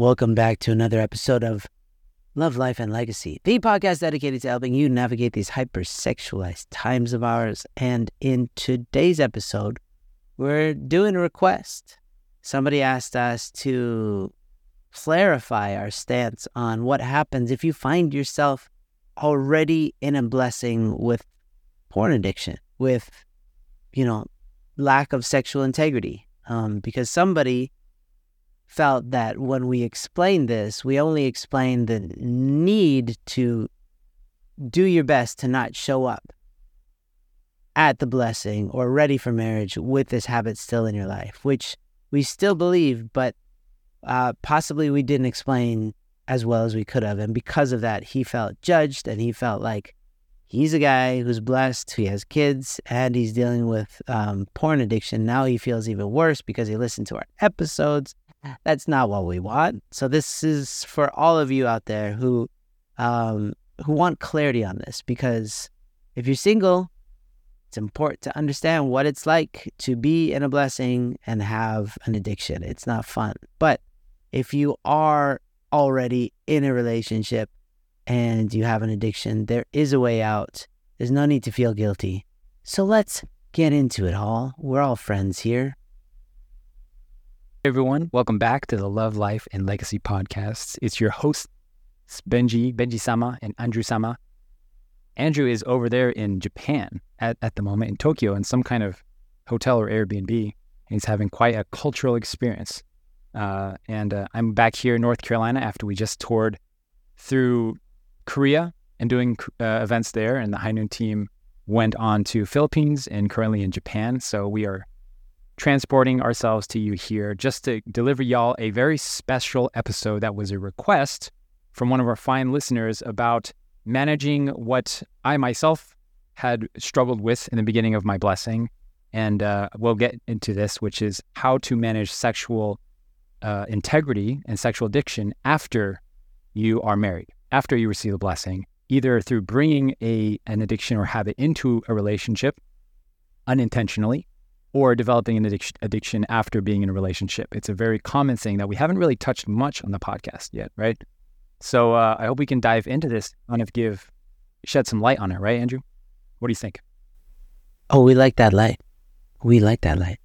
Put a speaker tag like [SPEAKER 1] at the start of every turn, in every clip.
[SPEAKER 1] Welcome back to another episode of Love, Life, and Legacy, the podcast dedicated to helping you navigate these hypersexualized times of ours. And in today's episode, we're doing a request. Somebody asked us to clarify our stance on what happens if you find yourself already in a blessing with porn addiction, with, you know, lack of sexual integrity. Um, because somebody felt that when we explained this, we only explained the need to do your best to not show up at the blessing or ready for marriage with this habit still in your life, which we still believe, but uh, possibly we didn't explain as well as we could have. And because of that, he felt judged and he felt like he's a guy who's blessed, he has kids, and he's dealing with um, porn addiction. Now he feels even worse because he listened to our episodes. That's not what we want. So this is for all of you out there who um, who want clarity on this because if you're single, it's important to understand what it's like to be in a blessing and have an addiction. It's not fun. But if you are already in a relationship and you have an addiction, there is a way out. There's no need to feel guilty. So let's get into it all. We're all friends here.
[SPEAKER 2] Hey everyone, welcome back to the Love, Life, and Legacy podcasts. It's your hosts, Benji, Benji Sama, and Andrew Sama. Andrew is over there in Japan at, at the moment in Tokyo in some kind of hotel or Airbnb. And he's having quite a cultural experience. Uh, and uh, I'm back here in North Carolina after we just toured through Korea and doing uh, events there. And the High Noon team went on to Philippines and currently in Japan. So we are transporting ourselves to you here just to deliver y'all a very special episode that was a request from one of our fine listeners about managing what I myself had struggled with in the beginning of my blessing. And uh, we'll get into this, which is how to manage sexual uh, integrity and sexual addiction after you are married after you receive a blessing, either through bringing a an addiction or habit into a relationship unintentionally, or developing an addiction, addiction after being in a relationship. It's a very common thing that we haven't really touched much on the podcast yet, right? So uh, I hope we can dive into this, kind of give shed some light on it, right, Andrew? What do you think?
[SPEAKER 1] Oh, we like that light. We like that light.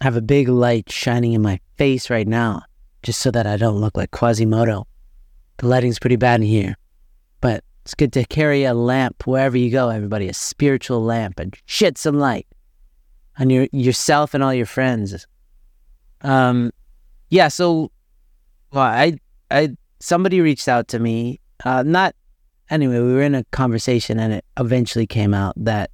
[SPEAKER 1] I have a big light shining in my face right now, just so that I don't look like Quasimodo. The lighting's pretty bad in here, but it's good to carry a lamp wherever you go, everybody, a spiritual lamp and shed some light on your yourself and all your friends. Um, yeah. So, well, I, I, somebody reached out to me. Uh, not anyway. We were in a conversation, and it eventually came out that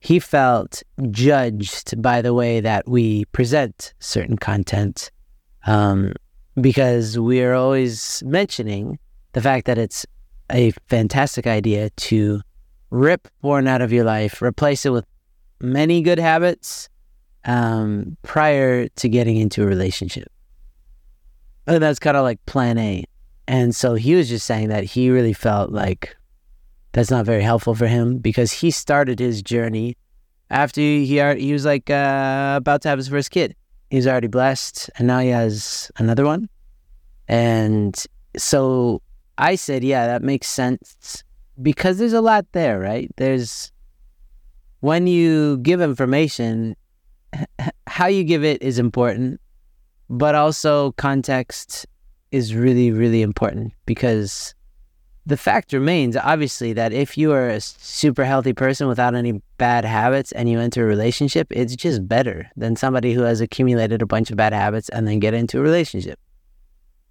[SPEAKER 1] he felt judged by the way that we present certain content. Um, because we're always mentioning the fact that it's a fantastic idea to rip porn out of your life, replace it with many good habits um, prior to getting into a relationship. And that's kind of like plan A. And so he was just saying that he really felt like that's not very helpful for him because he started his journey after he, he was like uh, about to have his first kid he's already blessed and now he has another one. And so I said, yeah, that makes sense because there's a lot there, right? There's when you give information, how you give it is important, but also context is really, really important because the fact remains, obviously, that if you are a super healthy person without any bad habits and you enter a relationship, it's just better than somebody who has accumulated a bunch of bad habits and then get into a relationship.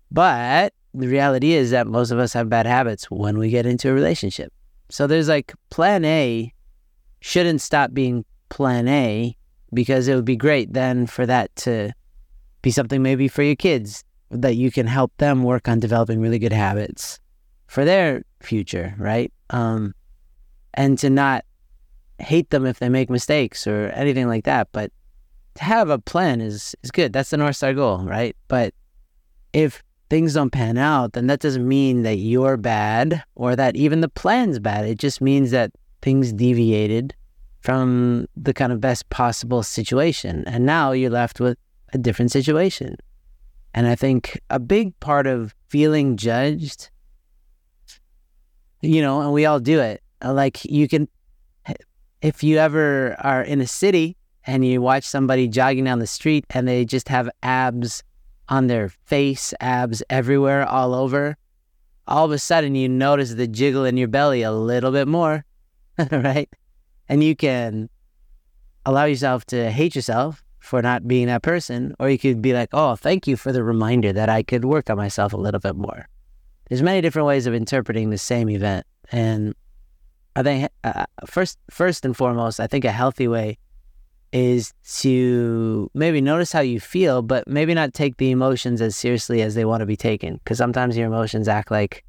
[SPEAKER 1] But the reality is that most of us have bad habits when we get into a relationship. So there's like plan A shouldn't stop being plan A because it would be great then for that to be something maybe for your kids that you can help them work on developing really good habits for their future, right? Um, and to not hate them if they make mistakes or anything like that. But to have a plan is is good. That's the North Star goal, right? But if things don't pan out, then that doesn't mean that you're bad or that even the plan's bad. It just means that things deviated from the kind of best possible situation. And now you're left with a different situation. And I think a big part of feeling judged, you know, and we all do it. Like you can, if you ever are in a city and you watch somebody jogging down the street and they just have abs on their face, abs everywhere, all over, all of a sudden you notice the jiggle in your belly a little bit more, right? And you can allow yourself to hate yourself for not being that person, or you could be like, oh, thank you for the reminder that I could work on myself a little bit more. There's many different ways of interpreting the same event, and I think uh, first, first and foremost, I think a healthy way is to maybe notice how you feel, but maybe not take the emotions as seriously as they want to be taken, because sometimes your emotions act like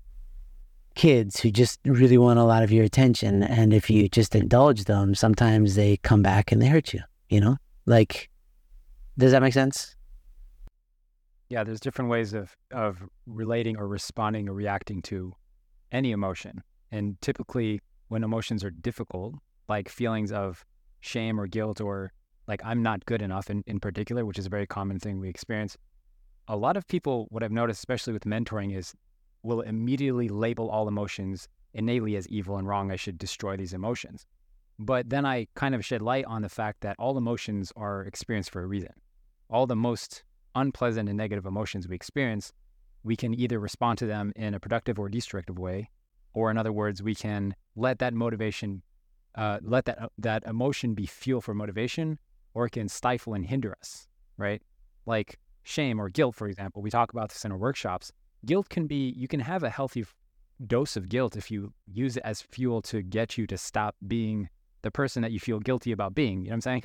[SPEAKER 1] kids who just really want a lot of your attention, and if you just indulge them, sometimes they come back and they hurt you. You know, like does that make sense?
[SPEAKER 2] Yeah, there's different ways of of relating or responding or reacting to any emotion. And typically when emotions are difficult, like feelings of shame or guilt or like I'm not good enough in, in particular, which is a very common thing we experience. A lot of people, what I've noticed, especially with mentoring, is will immediately label all emotions innately as evil and wrong. I should destroy these emotions. But then I kind of shed light on the fact that all emotions are experienced for a reason. All the most unpleasant and negative emotions we experience, we can either respond to them in a productive or destructive way, or in other words, we can let that motivation, uh, let that that emotion be fuel for motivation, or it can stifle and hinder us. Right? Like shame or guilt, for example. We talk about this in our workshops. Guilt can be you can have a healthy dose of guilt if you use it as fuel to get you to stop being the person that you feel guilty about being. You know what I'm saying?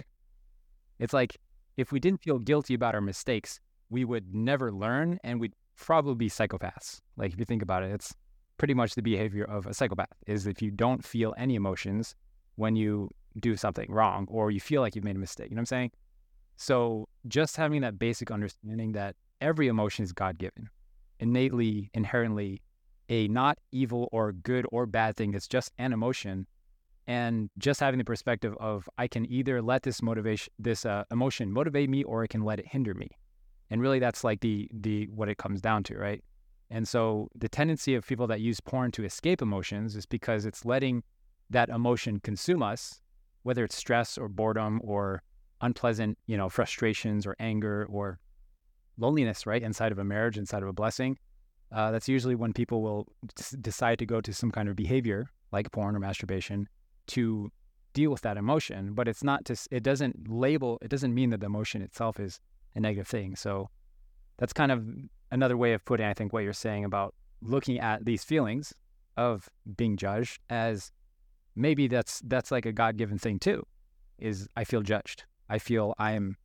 [SPEAKER 2] It's like if we didn't feel guilty about our mistakes, we would never learn and we'd probably be psychopaths. Like if you think about it, it's pretty much the behavior of a psychopath is if you don't feel any emotions when you do something wrong or you feel like you've made a mistake. You know what I'm saying? So just having that basic understanding that every emotion is God given, innately, inherently a not evil or good or bad thing. It's just an emotion. And just having the perspective of I can either let this motivation, this uh, emotion motivate me or I can let it hinder me. And really that's like the, the, what it comes down to, right? And so the tendency of people that use porn to escape emotions is because it's letting that emotion consume us, whether it's stress or boredom or unpleasant, you know, frustrations or anger or loneliness, right? Inside of a marriage, inside of a blessing. Uh, that's usually when people will d- decide to go to some kind of behavior like porn or masturbation to deal with that emotion. But it's not to, it doesn't label, it doesn't mean that the emotion itself is a negative thing. So that's kind of another way of putting, I think, what you're saying about looking at these feelings of being judged as maybe that's that's like a God-given thing too. Is I feel judged. I feel I'm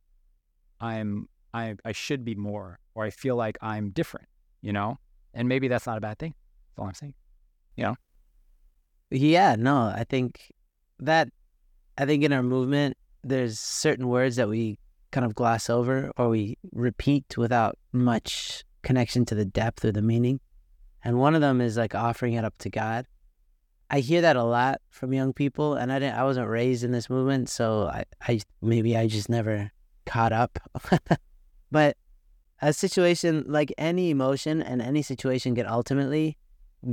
[SPEAKER 2] I'm I I should be more, or I feel like I'm different. You know, and maybe that's not a bad thing. That's all I'm saying. You know.
[SPEAKER 1] Yeah, no, I think that I think in our movement there's certain words that we kind of gloss over or we repeat without much connection to the depth or the meaning. And one of them is like offering it up to God. I hear that a lot from young people and I didn't I wasn't raised in this movement, so I, I maybe I just never caught up. but a situation like any emotion and any situation can ultimately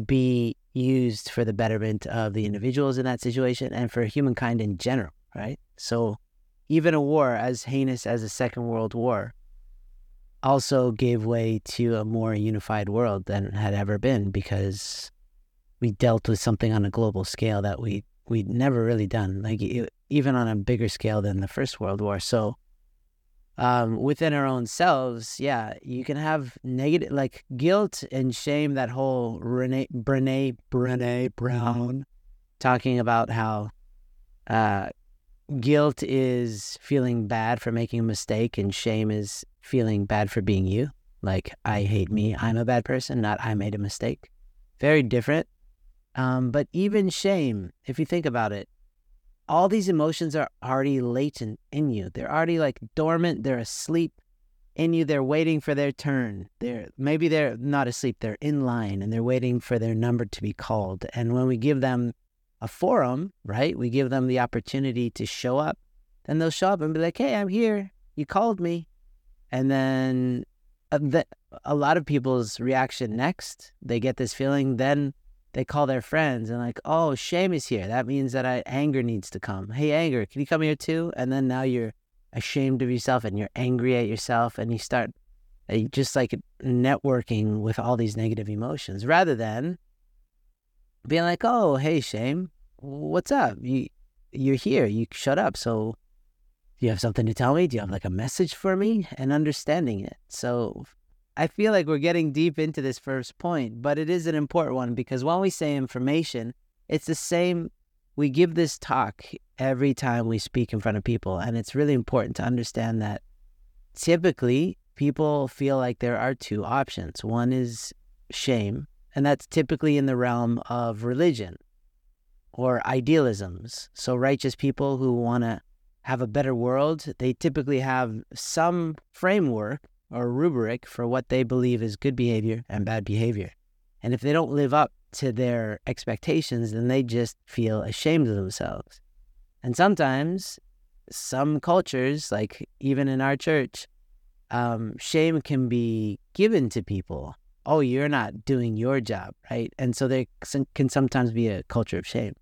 [SPEAKER 1] be used for the betterment of the mm-hmm. individuals in that situation and for humankind in general, right? So even a war as heinous as the Second World War also gave way to a more unified world than had ever been because we dealt with something on a global scale that we we'd never really done, like even on a bigger scale than the First World War. So um, within our own selves, yeah, you can have negative, like guilt and shame. That whole Renee, Brene, Brene Brown talking about how uh, guilt is feeling bad for making a mistake, and shame is feeling bad for being you. Like I hate me, I'm a bad person, not I made a mistake. Very different. Um, but even shame, if you think about it, all these emotions are already latent in you. They're already like dormant. They're asleep in you. They're waiting for their turn. They're maybe they're not asleep. They're in line and they're waiting for their number to be called. And when we give them a forum, right, we give them the opportunity to show up. Then they'll show up and be like, "Hey, I'm here. You called me." And then uh, the, a lot of people's reaction next, they get this feeling, then they call their friends and like, oh, shame is here. That means that I, anger needs to come. Hey, anger, can you come here too? And then now you're ashamed of yourself and you're angry at yourself and you start uh, just like networking with all these negative emotions rather than being like, oh, hey, shame, what's up? You, you're here. You shut up. So do you have something to tell me? Do you have like a message for me? And understanding it. So I feel like we're getting deep into this first point, but it is an important one because when we say information, it's the same. We give this talk every time we speak in front of people. And it's really important to understand that typically people feel like there are two options. One is shame, and that's typically in the realm of religion or idealisms. So, righteous people who want to have a better world, they typically have some framework or rubric for what they believe is good behavior and bad behavior. And if they don't live up to their expectations, then they just feel ashamed of themselves. And sometimes, some cultures, like even in our church, um, shame can be given to people. Oh, you're not doing your job, right? And so there can sometimes be a culture of shame.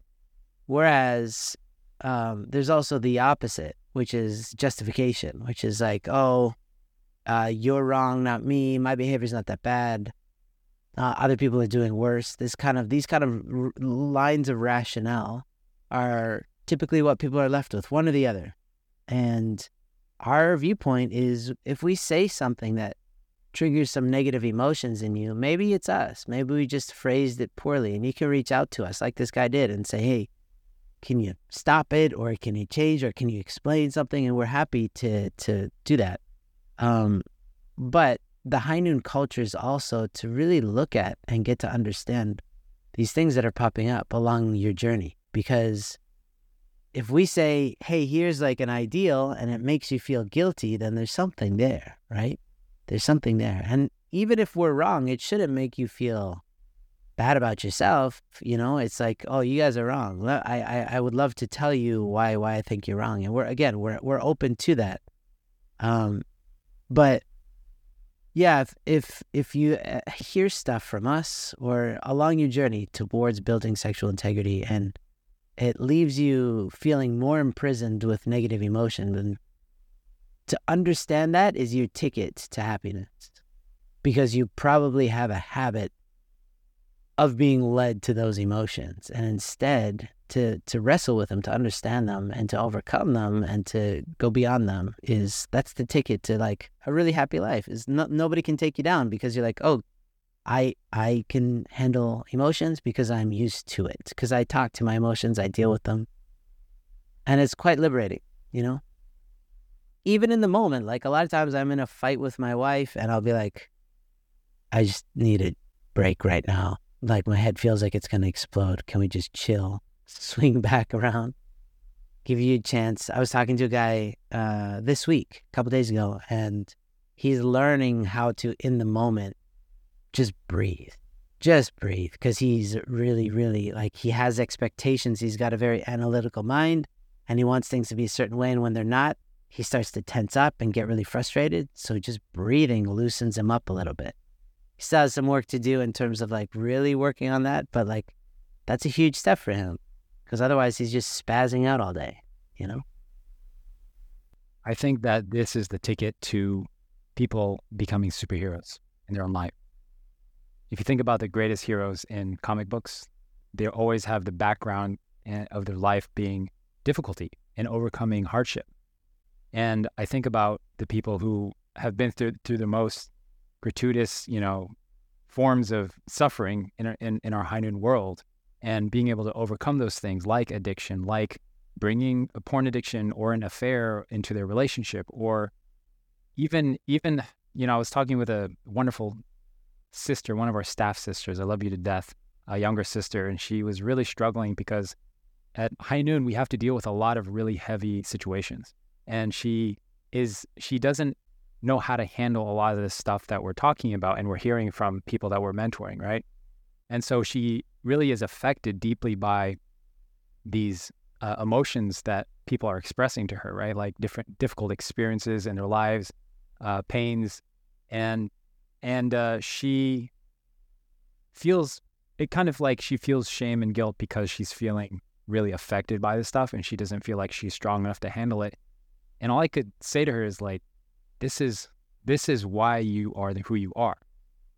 [SPEAKER 1] Whereas um, there's also the opposite, which is justification, which is like, oh, uh, you're wrong, not me. My behavior's not that bad. Uh, other people are doing worse. This kind of these kind of r- lines of rationale are typically what people are left with, one or the other. And our viewpoint is if we say something that triggers some negative emotions in you, maybe it's us. Maybe we just phrased it poorly, and you can reach out to us like this guy did and say, "Hey, can you stop it, or can you change, or can you explain something?" And we're happy to to do that. Um, but the high noon culture is also to really look at and get to understand these things that are popping up along your journey. Because if we say, hey, here's like an ideal and it makes you feel guilty, then there's something there, right? There's something there. And even if we're wrong, it shouldn't make you feel bad about yourself. You know, it's like, oh, you guys are wrong. I, I, I would love to tell you why why I think you're wrong. And we're again, we're we're open to that. Um, but yeah, if, if if you uh, hear stuff from us or along your journey towards building sexual integrity and it leaves you feeling more imprisoned with negative emotion then to understand that is your ticket to happiness because you probably have a habit of being led to those emotions. And instead to to wrestle with them to understand them and to overcome them and to go beyond them is that's the ticket to like a really happy life is no, nobody can take you down because you're like oh i i can handle emotions because i'm used to it because i talk to my emotions i deal with them. And it's quite liberating you know? Even in the moment like a lot of times i'm in a fight with my wife and i'll be like i just need a break right now. Like my head feels like it's to explode. Can we just chill swing back around, give you a chance. I was talking to a guy uh, this week, a couple days ago, and he's learning how to, in the moment, just breathe. Just breathe because he's really, really like he has expectations. He's got a very analytical mind and he wants things to be a certain way. And when they're not, he starts to tense up and get really frustrated. So just breathing loosens him up a little bit. He still has some work to do in terms of like really working on that, but like that's a huge step for him because otherwise he's just spazzing out all day, you know?
[SPEAKER 2] I think that this is the ticket to people becoming superheroes in their own life. If you think about the greatest heroes in comic books, they always have the background eh, of their life being difficulty and overcoming hardship. And I think about the people who have been through through the most gratuitous, you know, forms of suffering in our, in, in our noon world, and being able to overcome those things like addiction, like bringing a porn addiction or an affair into their relationship, or even even you know, I was talking with a wonderful sister, one of our staff sisters. I love you to death, a younger sister, and she was really struggling because at high noon we have to deal with a lot of really heavy situations, and she is she doesn't know how to handle a lot of this stuff that we're talking about and we're hearing from people that we're mentoring, right? And so she really is affected deeply by these uh, emotions that people are expressing to her, right? Like different difficult experiences in their lives, uh, pains, and and uh, she feels it kind of like she feels shame and guilt because she's feeling really affected by this stuff and she doesn't feel like she's strong enough to handle it. And all I could say to her is like, this is this is why you are who you are,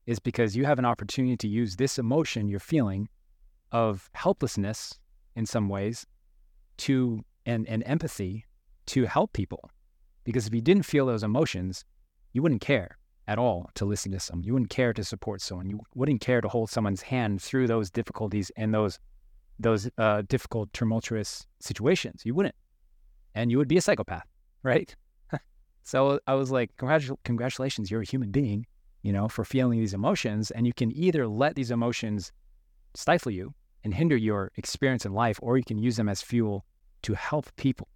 [SPEAKER 2] is because you have an opportunity to use this emotion you're feeling of helplessness in some ways to and, and empathy to help people. Because if you didn't feel those emotions, you wouldn't care at all to listen to someone. You wouldn't care to support someone. You wouldn't care to hold someone's hand through those difficulties and those those uh, difficult, tumultuous situations. You wouldn't, and you would be a psychopath, right? so I was like, Congratu- congratulations, you're a human being, you know, for feeling these emotions, and you can either let these emotions stifle you and hinder your experience in life, or you can use them as fuel to help people.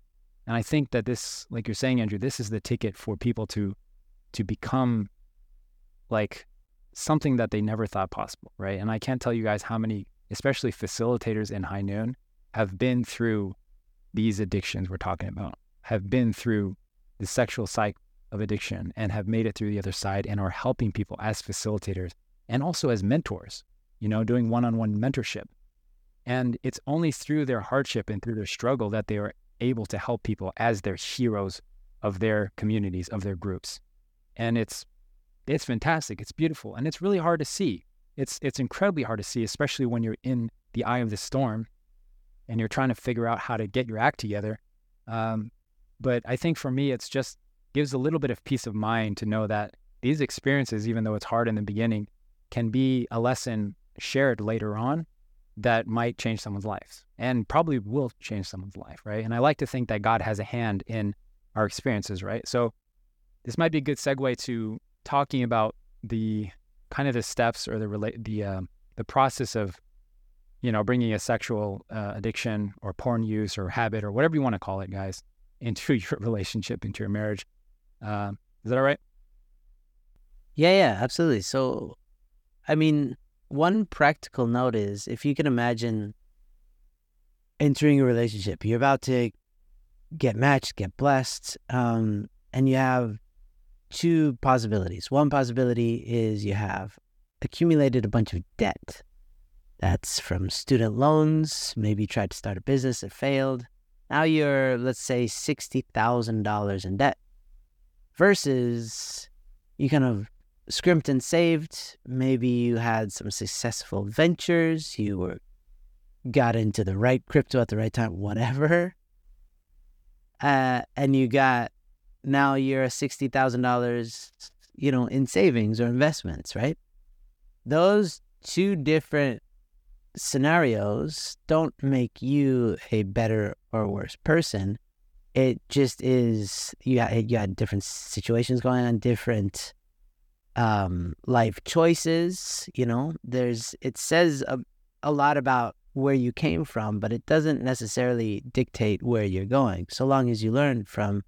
[SPEAKER 2] And I think that this, like you're saying, Andrew, this is the ticket for people to to become like something that they never thought possible, right? And I can't tell you guys how many, especially facilitators in High Noon, have been through these addictions we're talking about, have been through the sexual cycle of addiction and have made it through the other side and are helping people as facilitators and also as mentors, you know, doing one on one mentorship. And it's only through their hardship and through their struggle that they are able to help people as their heroes of their communities, of their groups. And it's it's fantastic. It's beautiful, and it's really hard to see. It's it's incredibly hard to see, especially when you're in the eye of the storm, and you're trying to figure out how to get your act together. Um, but I think for me, it's just gives a little bit of peace of mind to know that these experiences, even though it's hard in the beginning, can be a lesson shared later on that might change someone's life and probably will change someone's life, right? And I like to think that God has a hand in our experiences, right? So this might be a good segue to talking about the kind of the steps or the relate the uh, the process of you know bringing a sexual uh, addiction or porn use or habit or whatever you want to call it, guys, into your relationship, into your marriage. Uh, is that all right?
[SPEAKER 1] Yeah, yeah, absolutely. So, I mean, one practical note is if you can imagine entering a relationship, you're about to get matched, get blessed, um, and you have two possibilities. One possibility is you have accumulated a bunch of debt. That's from student loans, maybe you tried to start a business, it failed. Now you're, let's say, $60,000 in debt versus you kind of scrimped and saved. Maybe you had some successful ventures, you were got into the right crypto at the right time, whatever. Uh, and you got now you're $60,000, you know, in savings or investments, right? Those two different scenarios don't make you a better or worse person. It just is you had, you had different situations going on, different um, life choices. You know, there's it says a, a lot about where you came from, but it doesn't necessarily dictate where you're going. So long as you learn from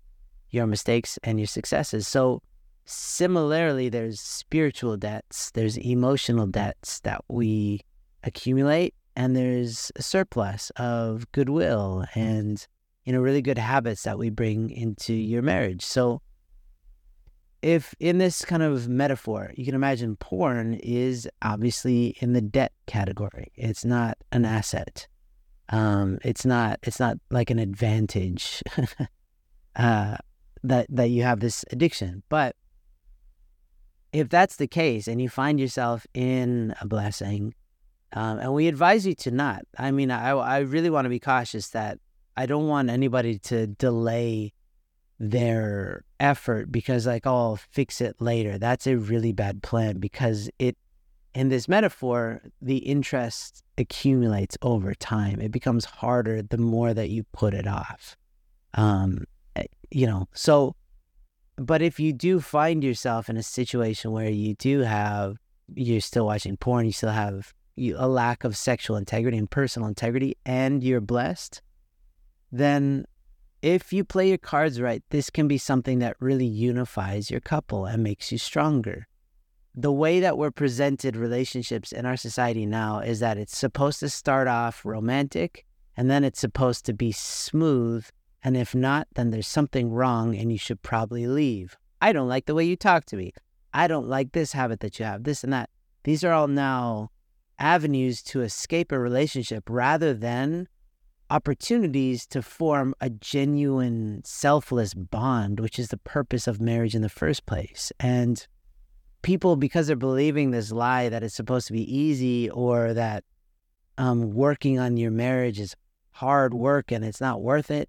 [SPEAKER 1] your mistakes and your successes. So, similarly, there's spiritual debts, there's emotional debts that we accumulate, and there's a surplus of goodwill and you know really good habits that we bring into your marriage. So, if in this kind of metaphor, you can imagine porn is obviously in the debt category. It's not an asset. Um, it's not. It's not like an advantage. uh, that that you have this addiction. But if that's the case and you find yourself in a blessing, um, and we advise you to not. I mean, I I really want to be cautious that I don't want anybody to delay their effort because like oh I'll fix it later. That's a really bad plan because it in this metaphor, the interest accumulates over time. It becomes harder the more that you put it off. Um, Eh, you know, so, but if you do find yourself in a situation where you do have, you're still watching porn, you still have a lack of sexual integrity and personal integrity, and you're blessed, then if you play your cards right, this can be something that really unifies your couple and makes you stronger. The way that we're presented relationships in our society now is that it's supposed to start off romantic and then it's supposed to be smooth and if not, then there's something wrong and you should probably leave. I don't like the way you talk to me. I don't like this habit that you have, this and that. These are all now avenues to escape a relationship rather than opportunities to form a genuine selfless bond, which is the purpose of marriage in the first place. And people, because they're believing this lie that it's supposed to be easy or that um, working on your marriage is hard work and it's not worth it,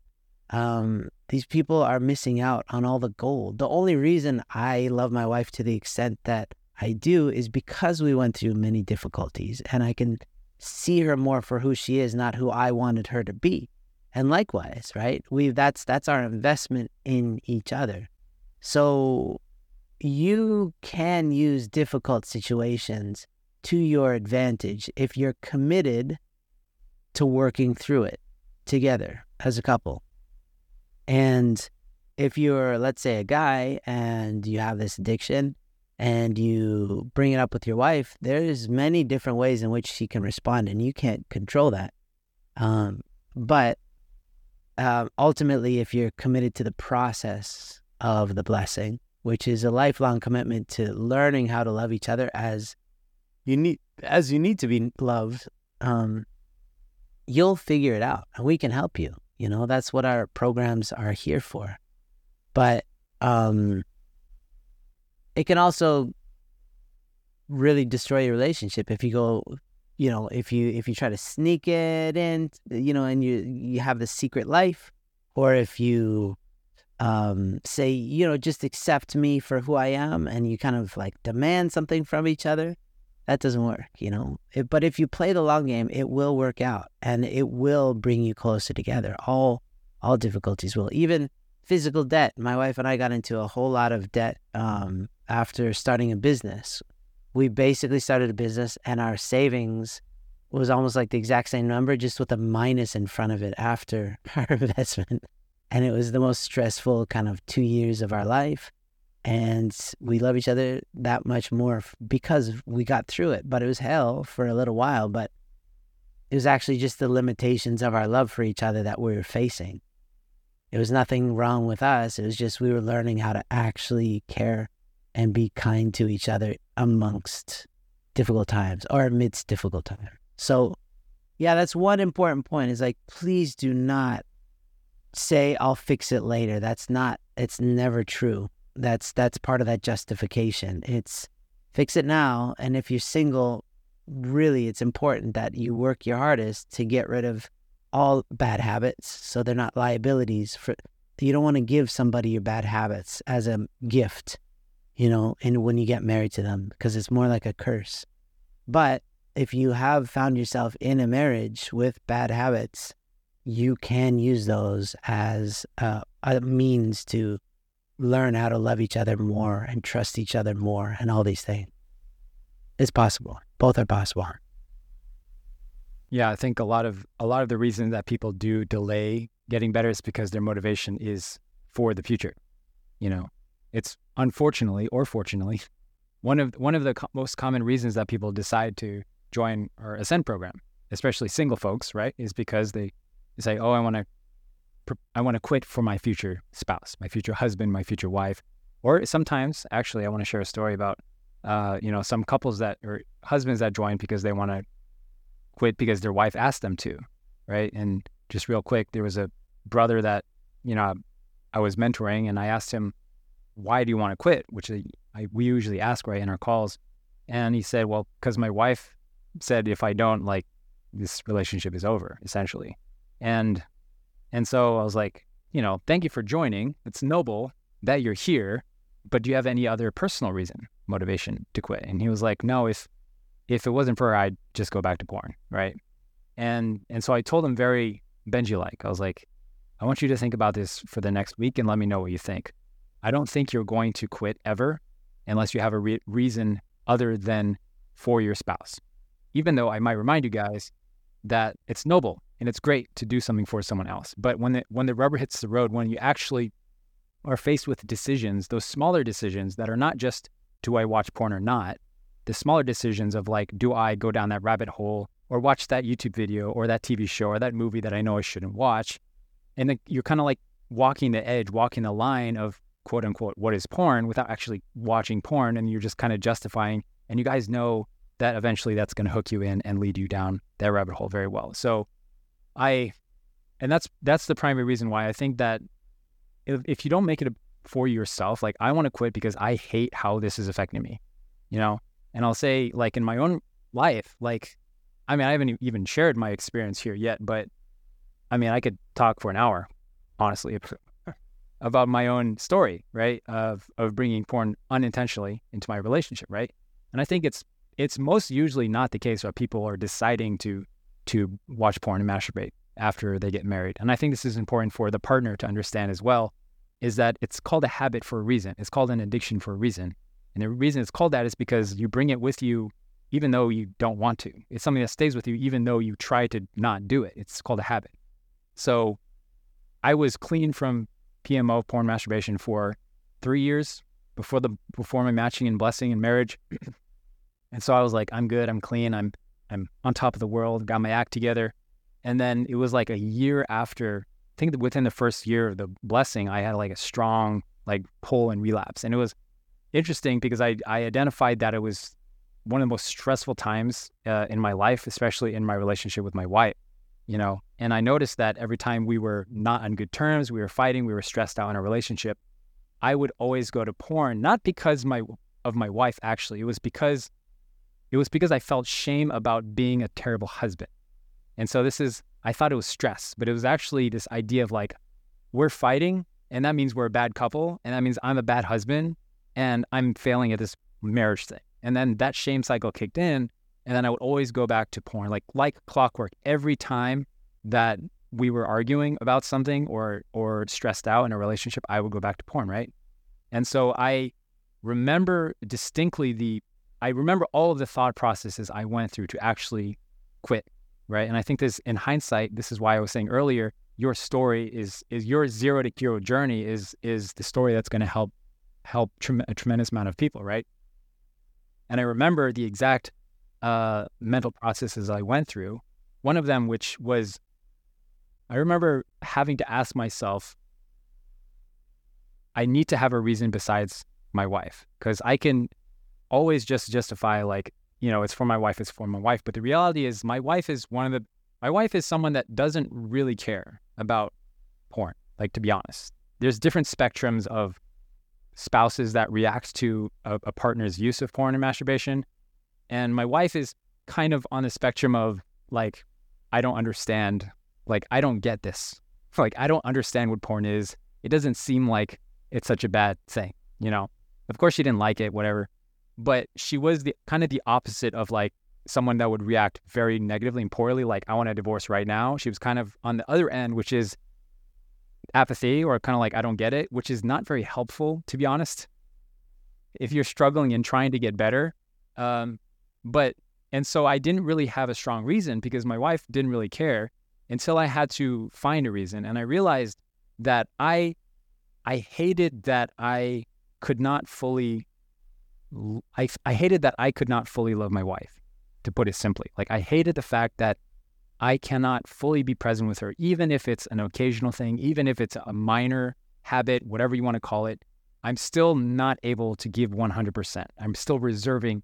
[SPEAKER 1] um, these people are missing out on all the gold. The only reason I love my wife to the extent that I do is because we went through many difficulties and I can see her more for who she is, not who I wanted her to be. And likewise, right? We that's that's our investment in each other. So you can use difficult situations to your advantage if you're committed to working through it together as a couple. And if you're, let's say, a guy and you have this addiction and you bring it up with your wife, there's many different ways in which she can respond, and you can't control that. Um, but uh, ultimately, if you're committed to the process of the blessing, which is a lifelong commitment to learning how to love each other as you need, as you need to be loved, um, you'll figure it out, and we can help you. You know, that's what our programs are here for. But um, it can also really destroy your relationship if you go you know if you if you try to sneak it in you know and you you have the secret life or if you um say you know just accept me for who i am and you kind of like demand something from each other that doesn't work you know? It, but if you play the long game it will work out and it will bring you closer together. All all difficulties will. Even physical debt. My wife and i got into a whole lot of debt um after starting a business. We basically started a business and our savings was almost like the exact same number, just with a minus in front of it after our investment. And it was the most stressful kind of two years of our life. And we love each other that much more because we got through it. But it was hell for a little while. But it was actually just the limitations of our love for each other that we were facing. It was nothing wrong with us. It was just we were learning how to actually care and be kind to each other amongst difficult times or amidst difficult times. So, yeah, that's one important point is like, please do not say, I'll fix it later. That's not, it's never true. That's, that's part of that justification. It's fix it now. And if you're single, really, it's important that you work your hardest to get rid of all bad habits so they're not liabilities for, you don't want to give somebody your bad habits as a gift you know, and when you get married to them, because it's more like a curse. But if you have found yourself in a marriage with bad habits, you can use those as a, a means to learn how to love each other more and trust each other more and all these things. It's possible. Both are possible.
[SPEAKER 2] Yeah, I think a lot of a lot of the reason that people do delay getting better is because their motivation is for the future. You know, it's unfortunately or fortunately one of one of the co- most common reasons that people decide to join our ascend program, especially single folks, right, is because they, say, "Oh, I want to I want to quit for my future spouse, my future husband, my future wife." Or sometimes, actually, I want to share a story about, uh, you know, some couples that or husbands that join because they want to quit because their wife asked them to, right? And just real quick, there was a brother that, you know, I was mentoring, and I asked him, why do you want to quit? Which I, I, we usually ask right in our calls. And he said, well, because my wife said if I don't, like, this relationship is over, essentially. And and so I was like, you know, thank you for joining. It's noble that you're here, but do you have any other personal reason, motivation to quit? And he was like, no, if if it wasn't for her, I'd just go back to porn, right? And and so I told him very Benji like, I was like, I want you to think about this for the next week and let me know what you think. I don't think you're going to quit ever unless you have a re- reason other than for your spouse. Even though I might remind you guys that it's noble and it's great to do something for someone else. But when the, when the rubber hits the road, when you actually are faced with decisions, those smaller decisions that are not just do I watch porn or not, the smaller decisions of like, do I go down that rabbit hole or watch that YouTube video or that TV show or that movie that I know I shouldn't watch? And then you're kind of like walking the edge, walking the line of quote unquote what is porn without actually watching porn and you're just kind of justifying and you guys know that eventually that's going to hook you in and lead you down that rabbit hole very well. So i and that's that's the primary reason why i think that if, if you don't make it for yourself like i want to quit because i hate how this is affecting me you know? And i'll say like in my own life like i mean i haven't even shared my experience here yet but i mean i could talk for an hour honestly about my own story, right? Of of bringing porn unintentionally into my relationship, right? And I think it's it's most usually not the case where people are deciding to to watch porn and masturbate after they get married. And I think this is important for the partner to understand as well, is that it's called a habit for a reason. It's called an addiction for a reason. And the reason it's called that is because you bring it with you even though you don't want to. It's something that stays with you even though you try to not do it. It's called a habit. So I was clean from PMO, porn masturbation, for three years before the before my matching and blessing and marriage. and so I was like, I'm good, I'm clean, I'm I'm on top of the world, got my act together. And then it was like a year after, I think within the first year of the blessing, I had like a strong like pull and relapse. And it was interesting because I I identified that it was one of the most stressful times uh, in my life, especially in my relationship with my wife you know and i noticed that every time we were not on good terms we were fighting we were stressed out in a relationship i would always go to porn not because my of my wife actually it was because it was because i felt shame about being a terrible husband. And so this is i thought it was stress but it was actually this idea of like we're fighting and that means we're a bad couple and that means i'm a bad husband and i'm failing at this marriage thing. And then that shame cycle kicked in and then I would always go back to porn, like like clockwork. Every time that we were arguing about something or or stressed out in a relationship, I would go back to porn, right? And so I remember distinctly the I remember all of the thought processes I went through to actually quit, right? And I think this in hindsight, this is why I was saying earlier, your story is is your zero to hero journey is is the story that's going to help help a tremendous amount of people, right? And I remember the exact uh, mental processes I went through. One of them, which was, I remember having to ask myself, I need to have a reason besides my wife, because I can always just justify, like, you know, it's for my wife, it's for my wife. But the reality is, my wife is one of the, my wife is someone that doesn't really care about porn, like, to be honest. There's different spectrums of spouses that react to a, a partner's use of porn and masturbation and my wife is kind of on the spectrum of like, I don't understand. Like, I don't get this. Like, I don't understand what porn is. It doesn't seem like it's such a bad thing, you know? Of course, she didn't like it, whatever. But she was the kind of the opposite of like someone that would react very negatively and poorly, like, I want a divorce right now. She was kind of on the other end, which is apathy or kind of like, I don't get it, which is not very helpful, to be honest. If you're struggling and trying to get better, um, but, and so I didn't really have a strong reason because my wife didn't really care until I had to find a reason. And I realized that I, I hated that I could not fully, I, I hated that I could not fully love my wife, to put it simply. Like I hated the fact that I cannot fully be present with her, even if it's an occasional thing, even if it's a minor habit, whatever you want to call it. I'm still not able to give 100%. I'm still reserving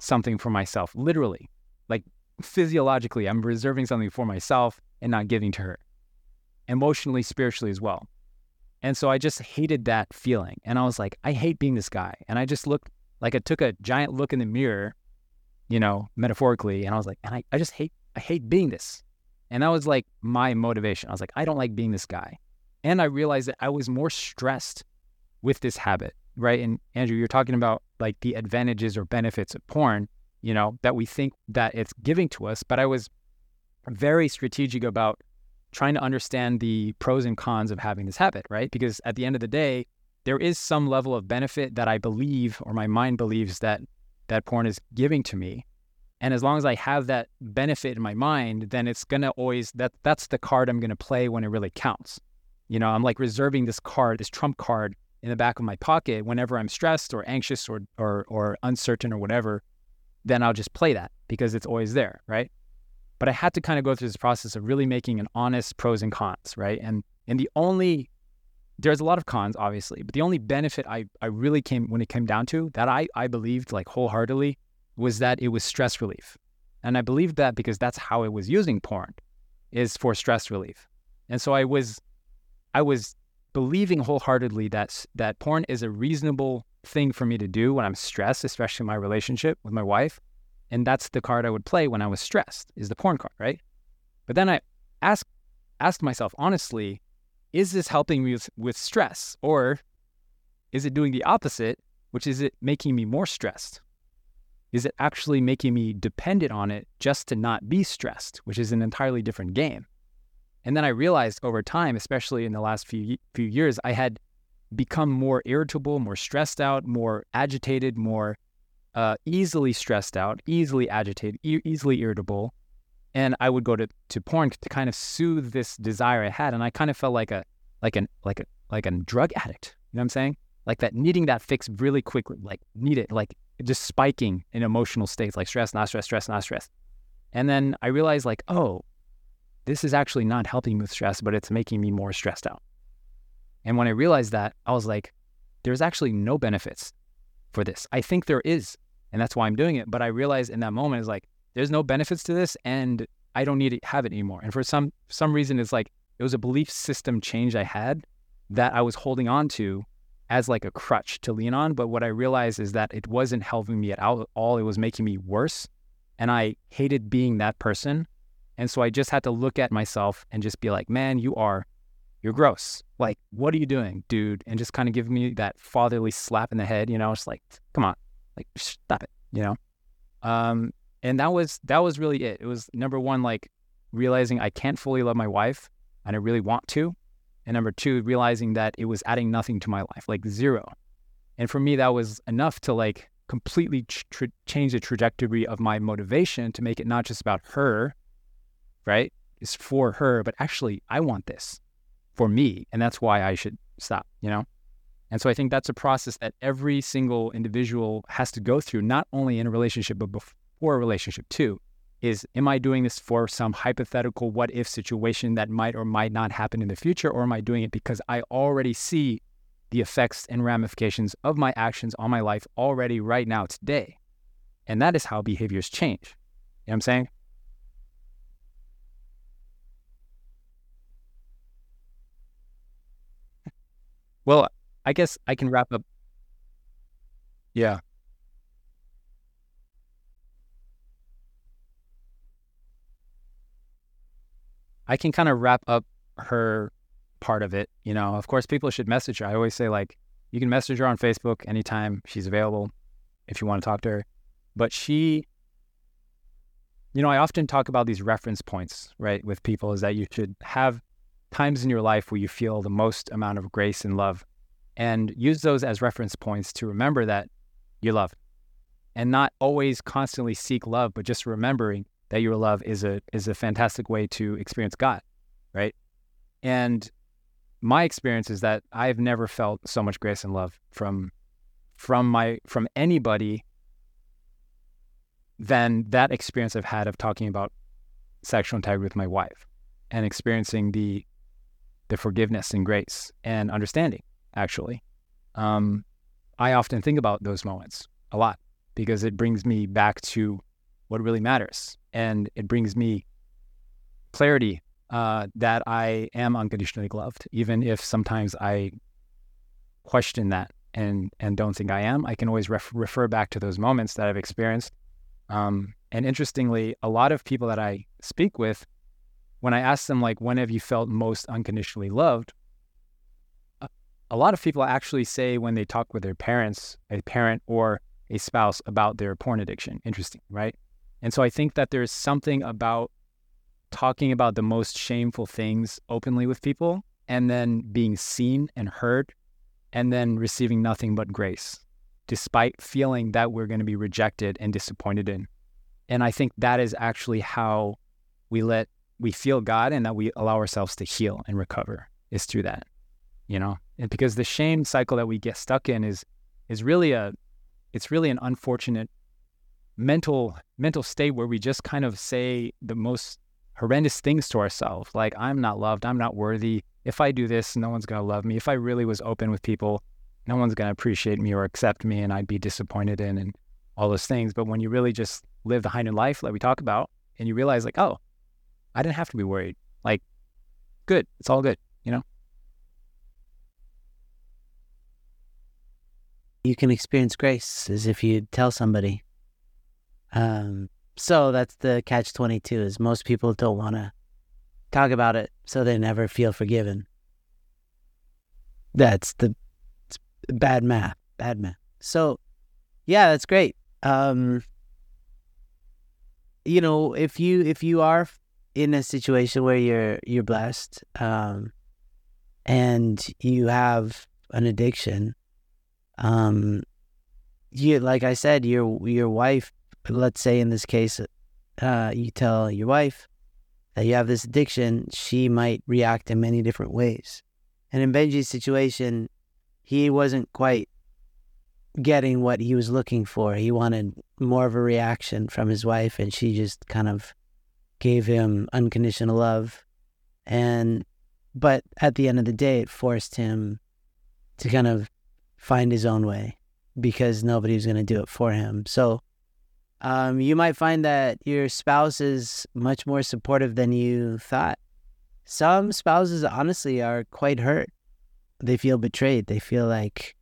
[SPEAKER 2] something for myself, literally. Like physiologically, I'm reserving something for myself and not giving to her. Emotionally, spiritually as well. And so I just hated that feeling. And I was like, I hate being this guy. And I just looked like I took a giant look in the mirror, you know, metaphorically, and I was like, and I, I just hate I hate being this. And that was like my motivation. I was like, I don't like being this guy. And I realized that I was more stressed with this habit right? And Andrew, you're talking about like the advantages or benefits of porn, you know, that we think that it's giving to us. But I was very strategic about trying to understand the pros and cons of having this habit, right? Because at the end of the day, there is some level of benefit that I believe or my mind believes that that porn is giving to me. And as long as I have that benefit in my mind, then it's gonna always that that's the card I'm gonna play when it really counts. You know, I'm like reserving this card, this trump card in the back of my pocket whenever I'm stressed or anxious or, or, or uncertain or whatever, then I'll just play that because it's always there, right? But I had to kind of go through this process of really making an honest pros and cons, right? And and the only there's a lot of cons, obviously, but the only benefit I, I really came when it came down to that I, I believed like wholeheartedly was that it was stress relief. And I believed that because that's how I was using porn is for stress relief. And so I was I was believing wholeheartedly that that porn is a reasonable thing for me to do when I'm stressed, especially my relationship with my wife. And that's the card I would play when I was stressed, is the porn card, right? But then I ask asked myself honestly, is this helping me with, with stress? Or is it doing the opposite, which is it making me more stressed? Is it actually making me dependent on it just to not be stressed, which is an entirely different game? And then I realized over time, especially in the last few few years, I had become more irritable, more stressed out, more agitated, more uh, easily stressed out, easily agitated, e- easily irritable, and I would go to, to porn to kind of soothe this desire I had, and I kind of felt like a like an like a like a drug addict. You know what I'm saying? Like that needing that fix really quickly, like need it, like just spiking in emotional states, like stress, not stress, stress, not stress. And then I realized like, oh, this is actually not helping with stress, but it's making me more stressed out. And when I realized that, I was like, there's actually no benefits for this. I think there is, and that's why I'm doing it. But I realized in that moment is like, there's no benefits to this and I don't need to have it anymore. And for some some reason it's like it was a belief system change I had that I was holding on to as like a crutch to lean on. But what I realized is that it wasn't helping me at all. It was making me worse. And I hated being that person. And so I just had to look at myself and just be like, man, you are, you're gross. Like, what are you doing, dude? And just kind of give me that fatherly slap in the head, you know, it's like, come on, like, stop it, you know? Um, and that was that was really it. It was number one, like realizing I can't fully love my wife and I really want to, and number two, realizing that it was adding nothing to my life, like zero. And for me, that was enough to like completely tra- change the trajectory of my motivation to make it not just about her, right? It's for her, but actually, I want this for me, and that's why I should stop. You know. And so I think that's a process that every single individual has to go through, not only in a relationship, but before a relationship too is am I doing this for some hypothetical what if situation that might or might not happen in the future, or am I doing it because I already see the effects and ramifications of my actions on my life already right now today? And that is how behaviors change. You know what I'm saying? Well, I guess I can wrap up. Yeah. I can kind of wrap up her part of it. You know, of course, people should message her. I always say, like, you can message her on Facebook anytime she's available if you want to talk to her. But she, you know, I often talk about these reference points, right, with people is that you should have times in your life where you feel the most amount of grace and love and use those as reference points to remember that you love and not always constantly seek love, but just remembering that your love is a is a fantastic way to experience God, right? And my experience is that I've never felt so much grace and love from from my from anybody than that experience I've had of talking about sexual integrity with my wife and experiencing the the forgiveness and grace and understanding actually um, I often think about those moments a lot because it brings me back to what really matters and it brings me clarity uh, that I am unconditionally loved, even if sometimes I question that and and don't think I am. I can always ref- refer back to those moments that I've experienced. Um, and interestingly, a lot of people that I speak with, when I ask them like, when have you felt most unconditionally loved? A, lot of people actually say when they talk with their parents, a parent or a spouse about their porn addiction. Interesting, right? And so I think that there's something about talking about the most shameful things openly with people and then being seen and heard and then receiving nothing but grace, despite feeling that we're going to be rejected and disappointed in. And I think that is actually how we let we feel God and that we allow ourselves to heal and recover is through that. You know? And because the shame cycle that we get stuck in is is really a it's really an unfortunate mental mental state where we just kind of say the most horrendous things to ourselves, like I'm not loved, I'm not worthy. If I do this, no one's going to love me. If I really was open with people, no one's going to appreciate me or accept me, and I'd be disappointed in, and all those things. But when you really just live the High Noon life, like we talk about, and you realize, like, oh, I didn't have to be worried. Like, good, it's all good, you know.
[SPEAKER 1] You can experience grace as if you tell somebody. Um, so that's the catch 22 is most people don't want to talk about it so they never feel forgiven that's the bad math bad math so yeah that's great um you know if you if you are in a situation where you're you're blessed um and you have an addiction um you like i said your your wife let's say in this case, uh, you tell your wife that you have this addiction, she might react in many different ways. And in Benji's situation, he wasn't quite getting what he was looking for. He wanted more of a reaction from his wife, and she just kind of gave him unconditional love. And, but at the end of the day, it forced him to kind of find his own way because nobody was going to do it for him. So, um, you might find that your spouse is much more supportive than you thought. Some spouses, honestly, are quite hurt. They feel betrayed. They feel like,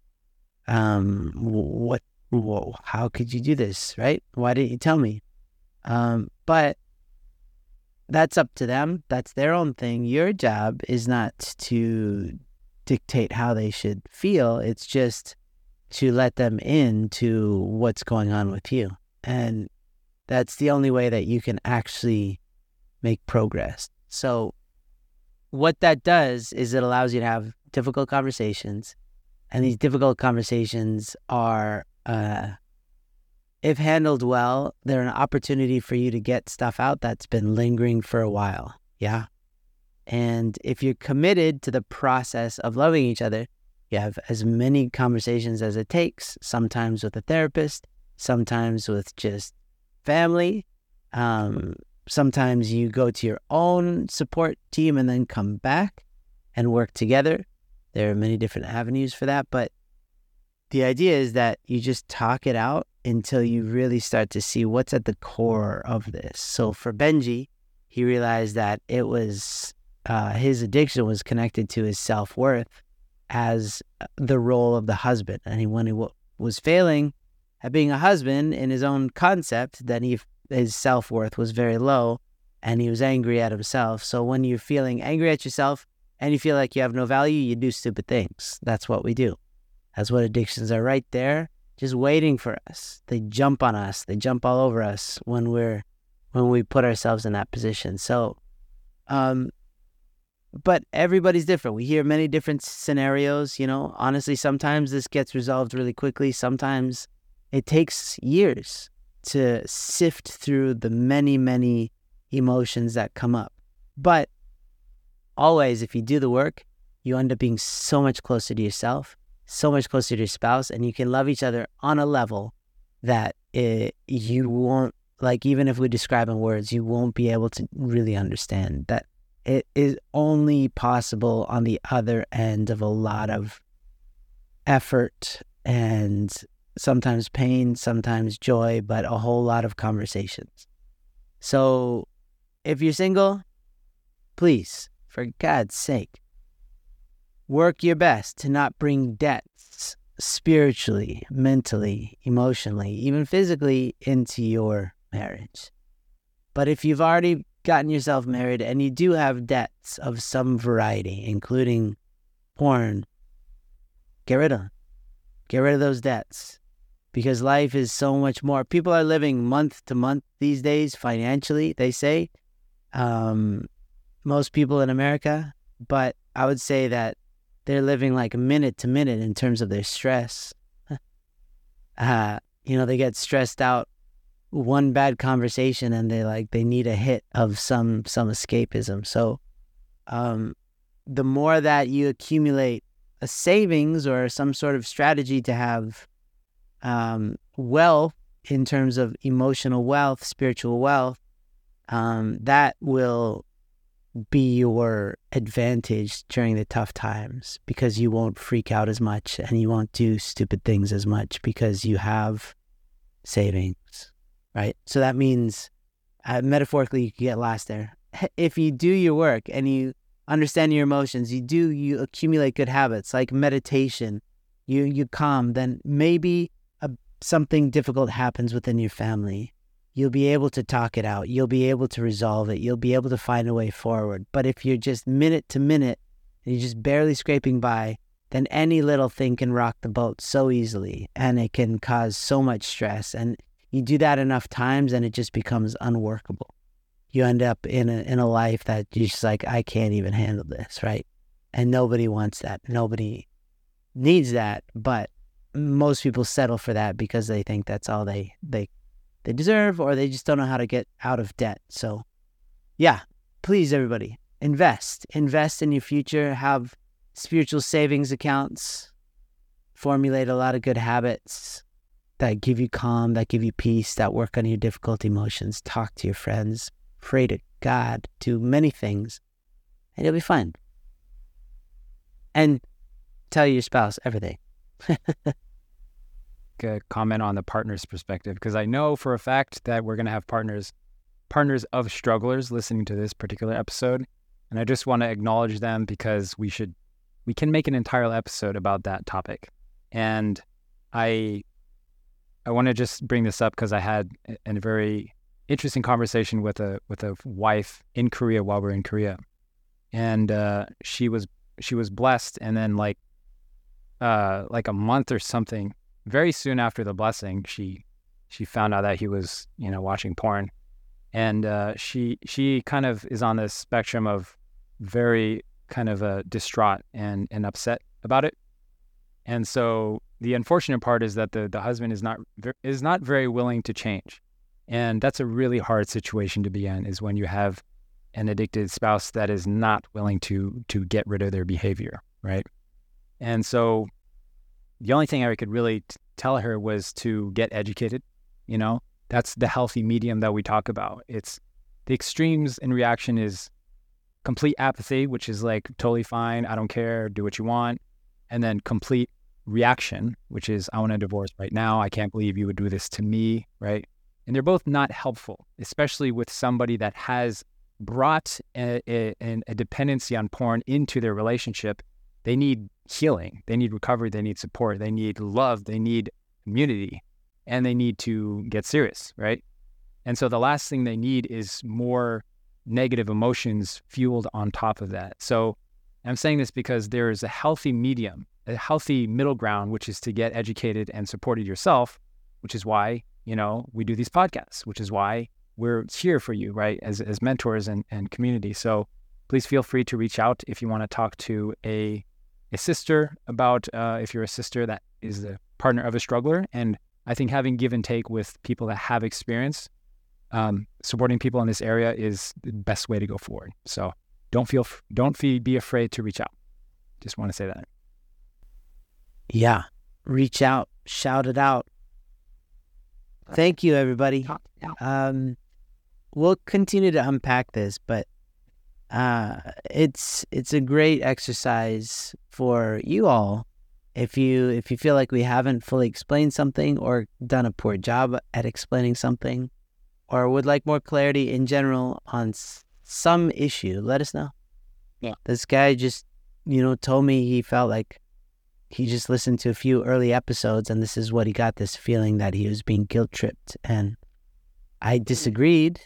[SPEAKER 1] um, what, whoa, how could you do this, right? Why didn't you tell me? Um, but that's up to them. That's their own thing. Your job is not to dictate how they should feel. It's just to let them into what's going on with you. And that's the only way that you can actually make progress. So, what that does is it allows you to have difficult conversations. And these difficult conversations are, uh, if handled well, they're an opportunity for you to get stuff out that's been lingering for a while. Yeah. And if you're committed to the process of loving each other, you have as many conversations as it takes, sometimes with a therapist, sometimes with just family. Um, sometimes you go to your own support team and then come back and work together. There are many different avenues for that, but the idea is that you just talk it out until you really start to see what's at the core of this. So for Benji, he realized that it was uh, his addiction was connected to his self worth as uh, the role of the husband, and he, when he w- was failing at being a husband in his own concept that he his self worth was very low and he was angry at himself. So when you're feeling angry at yourself and you feel like you have no value, you do stupid things. That's what we do. That's what addictions are right there, just waiting for us. They jump on us. They jump all over us when we're when we put ourselves in that position. So um but everybody's different. We hear many different scenarios, you know. Honestly, sometimes this gets resolved really quickly. Sometimes it takes years to sift through the many, many emotions that come up. But always, if you do the work, you end up being so much closer to yourself, so much closer to your spouse, and you can love each other on a level that it, you won't, like, even if we describe in words, you won't be able to really understand that it is only possible on the other end of a lot of effort and sometimes pain, sometimes joy, but a whole lot of conversations. So if you're single, please, for God's sake, work your best to not bring debts spiritually, mentally, emotionally, even physically into your marriage. But if you've already gotten yourself married and you do have debts of some variety, including porn, get rid of them. Get rid of those debts because life is so much more. People are living month to month these days financially, they say. Um, most people in America, but I would say that they're living like minute to minute in terms of their stress. uh, you know, they get stressed out one bad conversation and they like they need a hit of some some escapism. So um the more that you accumulate a savings or some sort of strategy to have um, wealth in terms of emotional wealth, spiritual wealth, um, that will be your advantage during the tough times because you won't freak out as much and you won't do stupid things as much because you have savings, right? So that means uh, metaphorically you get lost there. If you do your work and you understand your emotions, you do you accumulate good habits like meditation, you you calm, then maybe a, something difficult happens within your family you'll be able to talk it out. You'll be able to resolve it. You'll be able to find a way forward. But if you're just minute to minute and you're just barely scraping by, then any little thing can rock the boat so easily and it can cause so much stress. And you do that enough times and it just becomes unworkable. You end up in a, in a life that you're just like, I can't even handle this, right? And nobody wants that. Nobody needs that. But most people settle for that because they think that's all they, they they deserve or they just don't know how to get out of debt. So, yeah, please, everybody, invest. Invest in your future. Have spiritual savings accounts. Formulate a lot of good habits that give you calm, that give you peace, that work on your difficult emotions. Talk to your friends. Pray to God. Do many things, and you'll be fine. And tell your spouse everything.
[SPEAKER 2] a comment on the partner's perspective because I know for a fact that we're going to have partners partners of strugglers listening to this particular episode and I just want to acknowledge them because we should we can make an entire episode about that topic. And I I want to just bring this up because I had a, a very interesting conversation with a with a wife in Korea while we are in Korea. And uh, she was she was blessed and then like uh like a month or something very soon after the blessing, she she found out that he was you know watching porn, and uh, she she kind of is on this spectrum of very kind of uh, distraught and and upset about it, and so the unfortunate part is that the the husband is not is not very willing to change, and that's a really hard situation to be in. Is when you have an addicted spouse that is not willing to to get rid of their behavior, right? And so the only thing I could really t- tell her was to get educated. You know, that's the healthy medium that we talk about. It's the extremes in reaction is complete apathy, which is like totally fine. I don't care. Do what you want. And then complete reaction, which is I want a divorce right now. I can't believe you would do this to me. Right. And they're both not helpful, especially with somebody that has brought a, a, a dependency on porn into their relationship. They need healing. They need recovery. They need support. They need love. They need community and they need to get serious, right? And so the last thing they need is more negative emotions fueled on top of that. So I'm saying this because there is a healthy medium, a healthy middle ground, which is to get educated and supported yourself, which is why, you know, we do these podcasts, which is why we're here for you, right? As, as mentors and, and community. So please feel free to reach out if you want to talk to a a sister about uh, if you're a sister that is the partner of a struggler. And I think having give and take with people that have experience, um, supporting people in this area is the best way to go forward. So don't feel don't feel, be afraid to reach out. Just want to say that.
[SPEAKER 1] Yeah, reach out, shout it out. Thank you, everybody. Um, we'll continue to unpack this, but uh, it's it's a great exercise for you all if you if you feel like we haven't fully explained something or done a poor job at explaining something or would like more clarity in general on s- some issue let us know.
[SPEAKER 2] Yeah.
[SPEAKER 1] This guy just you know told me he felt like he just listened to a few early episodes and this is what he got this feeling that he was being guilt tripped and i disagreed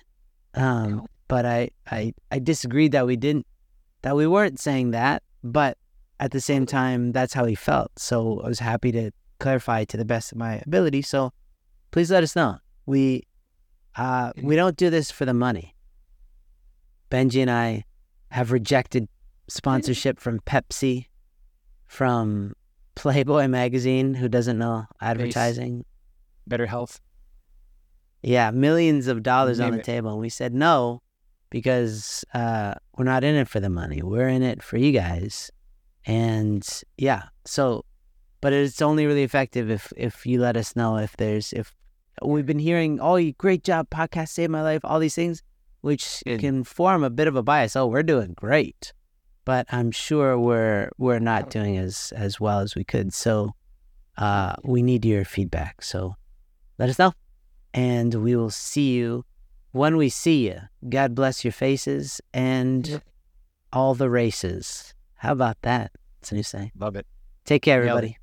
[SPEAKER 1] um, but I, I I disagreed that we didn't that we weren't saying that, but at the same time that's how he felt. So I was happy to clarify to the best of my ability. So please let us know. We uh, we don't do this for the money. Benji and I have rejected sponsorship from Pepsi, from Playboy magazine, who doesn't know advertising.
[SPEAKER 2] Better health.
[SPEAKER 1] Yeah, millions of dollars
[SPEAKER 2] Name
[SPEAKER 1] on the
[SPEAKER 2] it.
[SPEAKER 1] table. And we said no because uh, we're not in it for the money. We're in it for you guys. And yeah, so, but it's only really effective if if you let us know if there's if we've been hearing, oh, you great job, podcast saved my life, all these things. which
[SPEAKER 2] It-
[SPEAKER 1] can form a bit of a bias. Oh, we're doing great, but I'm sure we're we're not doing as as well as we could. So uh, we need your feedback. So let us know, and we will see you when we see you. God bless your faces and all the races. How about that? It's a new saying.
[SPEAKER 2] Love it.
[SPEAKER 1] Take care, everybody.